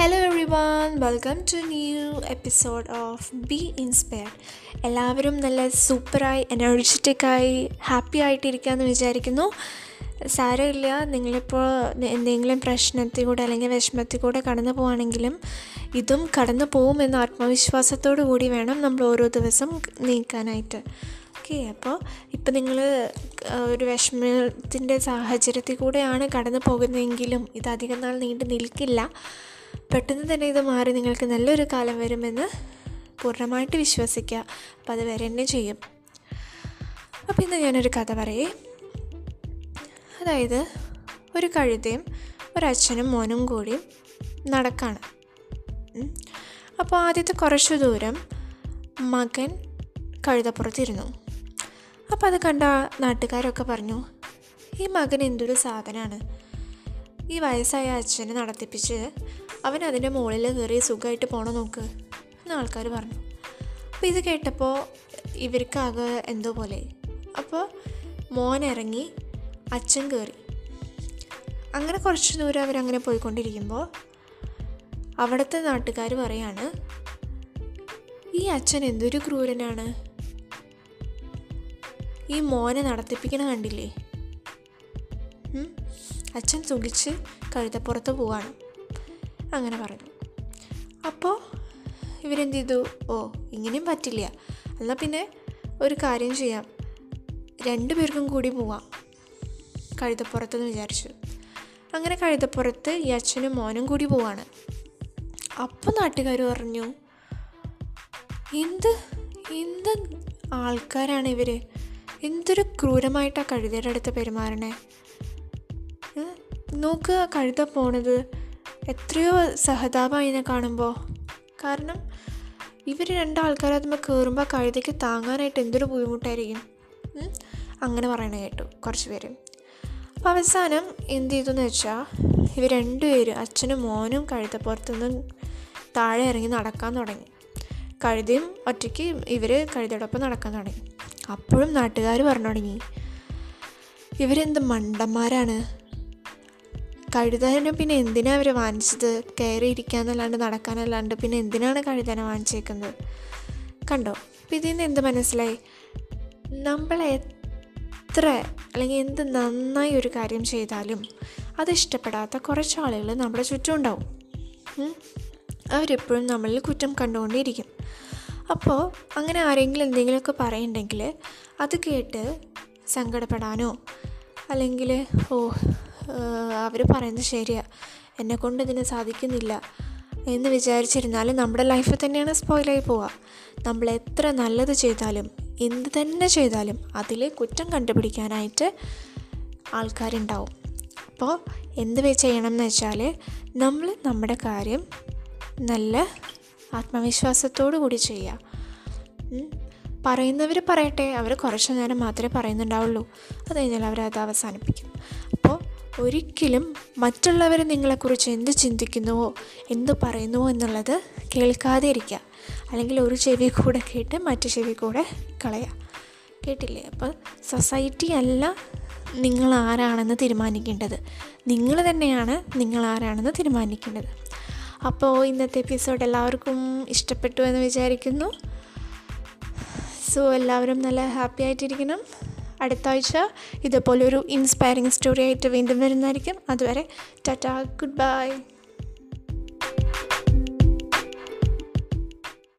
Hello every welcome to new episode of be inspired എല്ലാവരും നല്ല സൂപ്പറായി എനർജറ്റിക്കായി ഹാപ്പി ആയിട്ടിരിക്കാമെന്ന് വിചാരിക്കുന്നു. സാരമില്ല. നിങ്ങളിപ്പോൾ എന്തെങ്കിലും പ്രശ്നത്തിൽ കൂടെ അല്ലെങ്കിൽ വിഷമത്തിൽ കൂടെ കടന്നു പോവുകയാണെങ്കിലും ഇതും കടന്നു പോകുമെന്ന ആത്മവിശ്വാസത്തോടു കൂടി വേണം നമ്മൾ ഓരോ ദിവസം നീക്കാനായിട്ട്. ഓക്കെ അപ്പോൾ ഇപ്പം നിങ്ങൾ ഒരു വിഷമത്തിന്റെ സാഹചര്യത്തിൽ കൂടെയാണ് കടന്നു പോകുന്നതെങ്കിലും ഇത് അധികം നാൾ നീണ്ടു നിൽക്കില്ല. പെട്ടെന്ന് തന്നെ ഇത് മാറി നിങ്ങൾക്ക് നല്ലൊരു കാലം വരുമെന്ന് പൂർണമായിട്ട് വിശ്വസിക്കുക. അപ്പോൾ അത് വരെ തന്നെ ചെയ്യും. അപ്പോൾ ഇന്ന് ഞാനൊരു കഥ പറയേ. അതായത് ഒരു കഴുതയും ഒരച്ഛനും മോനും കൂടി നടക്കാണ്. അപ്പോൾ ആദ്യത്തെ കുറച്ച് ദൂരം മകൻ കഴുതപ്പുറത്തിരുന്നു. അപ്പോൾ അത് കണ്ട നാട്ടുകാരൊക്കെ പറഞ്ഞു ഈ മകൻ എന്തൊരു സാധനമാണ് ഈ വയസ്സായ അച്ഛനെ നടത്തിപ്പിച്ച് അവൻ അതിന്റെ മുകളിൽ കയറി സുഖമായിട്ട് പോകണം നോക്ക് എന്ന് ആൾക്കാർ പറഞ്ഞു. അപ്പോൾ ഇത് കേട്ടപ്പോൾ ഇവർക്കാകെ എന്തോ പോലെ. അപ്പോൾ മോൻ ഇറങ്ങി അച്ഛൻ കയറി. അങ്ങനെ കുറച്ച് ദൂരം അവരങ്ങനെ പോയിക്കൊണ്ടിരിക്കുമ്പോൾ അവിടുത്തെ നാട്ടുകാർ പറയാണ് ഈ അച്ഛൻ എന്തൊരു ക്രൂരനാണ്? ഈ മോനെ നടത്തിപ്പിക്കണ കണ്ടില്ലേ? അച്ഛൻ സുഖിച്ച് കഴുതപ്പുറത്ത് പോവാണ്. അങ്ങനെ പറഞ്ഞു അപ്പോൾ ഇവരെന്ത് ചെയ്തു? ഓ ഇങ്ങനെയും പറ്റില്ല. എന്നാൽ പിന്നെ ഒരു കാര്യം ചെയ്യാം. രണ്ടു പേർക്കും കൂടി പോവാം. കഴുതപ്പുറത്തെന്ന് വിചാരിച്ചു. അങ്ങനെ കഴുതപ്പുറത്ത് ഈ അച്ഛനും മോനും കൂടി പോവാണ്. അപ്പോൾ നാട്ടുകാർ പറഞ്ഞു എന്ത്? എന്ത് ആൾക്കാരാണ് ഇവർ എന്തൊരു ക്രൂരമായിട്ടാണ് കഴുതയുടെ അടുത്ത് പെരുമാറണേ? നോക്കുക കഴുത പോണത് എത്രയോ സഹതാപം കാണുമ്പോൾ കാരണം ഇവർ രണ്ടാൾക്കാർ അതുമ്പോൾ കയറുമ്പോൾ കഴുതയ്ക്ക് താങ്ങാനായിട്ട് എന്തൊരു ബുദ്ധിമുട്ടായിരിക്കും. അങ്ങനെ പറയണ കേട്ടു കുറച്ച് പേര്. അപ്പോൾ അവസാനം എന്ത് ചെയ്തു എന്ന് വെച്ചാൽ ഇവർ രണ്ടുപേരും അച്ഛനും മോനും കഴുതപ്പുറത്തുനിന്ന് താഴെ ഇറങ്ങി നടക്കാൻ തുടങ്ങി. കഴുതയും ഒറ്റയ്ക്ക് ഇവർ കഴുതയോടൊപ്പം നടക്കാൻ തുടങ്ങി. അപ്പോഴും നാട്ടുകാർ പറഞ്ഞു തുടങ്ങി ഇവരെന്ത് മണ്ടന്മാരാണ്? കഴുതാനെ പിന്നെ എന്തിനാണ് അവർ വാങ്ങിച്ചത്? കയറി ഇരിക്കാന്നല്ലാണ്ട് നടക്കാനല്ലാണ്ട് പിന്നെ എന്തിനാണ് കഴുതാനെ വാങ്ങിച്ചേക്കുന്നത്? കണ്ടോ? അപ്പം ഇതിൽ നിന്ന് എന്ത് മനസ്സിലായി? നമ്മൾ എത്ര അല്ലെങ്കിൽ എന്ത് നന്നായി ഒരു കാര്യം ചെയ്താലും അത് ഇഷ്ടപ്പെടാത്ത കുറച്ച് ആളുകൾ നമ്മുടെ ചുറ്റും ഉണ്ടാവും. അവരെപ്പോഴും നമ്മളിൽ കുറ്റം കണ്ടുകൊണ്ടിരിക്കും അപ്പോൾ അങ്ങനെ ആരെങ്കിലും എന്തെങ്കിലുമൊക്കെ പറയുന്നുണ്ടെങ്കിൽ അത് കേട്ട് സങ്കടപ്പെടാനോ അല്ലെങ്കിൽ ഓ അവർ പറയുന്നത് ശരിയാണ് എന്നെക്കൊണ്ട് ഇതിന് സാധിക്കുന്നില്ല എന്ന് വിചാരിച്ചിരുന്നാലും നമ്മുടെ ലൈഫിൽ തന്നെയാണ് സ്പോയിലായി പോവുക നമ്മൾ എത്ര നല്ലത് ചെയ്താലും എന്ത് തന്നെ ചെയ്താലും അതിൽ കുറ്റം കണ്ടുപിടിക്കാനായിട്ട് ആൾക്കാരുണ്ടാവും. അപ്പോൾ എന്ത് ചെയ്യണം എന്ന് വെച്ചാൽ നമ്മൾ നമ്മുടെ കാര്യം നല്ല ആത്മവിശ്വാസത്തോടു കൂടി ചെയ്യുക പറയുന്നവർ പറയട്ടെ അവർ കുറച്ച് നേരം മാത്രമേ പറയുന്നുണ്ടാവുള്ളൂ. അത് കഴിഞ്ഞാൽ അവരത് അവസാനിപ്പിക്കും. ഒരിക്കലും മറ്റുള്ളവർ നിങ്ങളെക്കുറിച്ച് എന്ത് ചിന്തിക്കുന്നുവോ എന്ത് പറയുന്നുവോ എന്നുള്ളത് കേൾക്കാതെ ഇരിക്കുക അല്ലെങ്കിൽ ഒരു ചെവി കൂടെ കേട്ട് മറ്റു ചെവി കൂടെ കളയുക കേട്ടില്ലേ? അപ്പോൾ സൊസൈറ്റി അല്ല നിങ്ങൾ ആരാണെന്ന് തീരുമാനിക്കേണ്ടത്. നിങ്ങൾ തന്നെയാണ് നിങ്ങൾ ആരാണെന്ന് തീരുമാനിക്കേണ്ടത്. അപ്പോൾ ഇന്നത്തെ എപ്പിസോഡ് എല്ലാവർക്കും ഇഷ്ടപ്പെട്ടു എന്ന് വിചാരിക്കുന്നു. സോ എല്ലാവരും നല്ല ഹാപ്പി ആയിട്ടിരിക്കണം. അടുത്ത ആഴ്ച ഇതുപോലൊരു ഇൻസ്പയറിങ് സ്റ്റോറി ആയിട്ട് വീണ്ടും വരുന്നതായിരിക്കും. അതുവരെ ടാറ്റാ ഗുഡ് ബൈ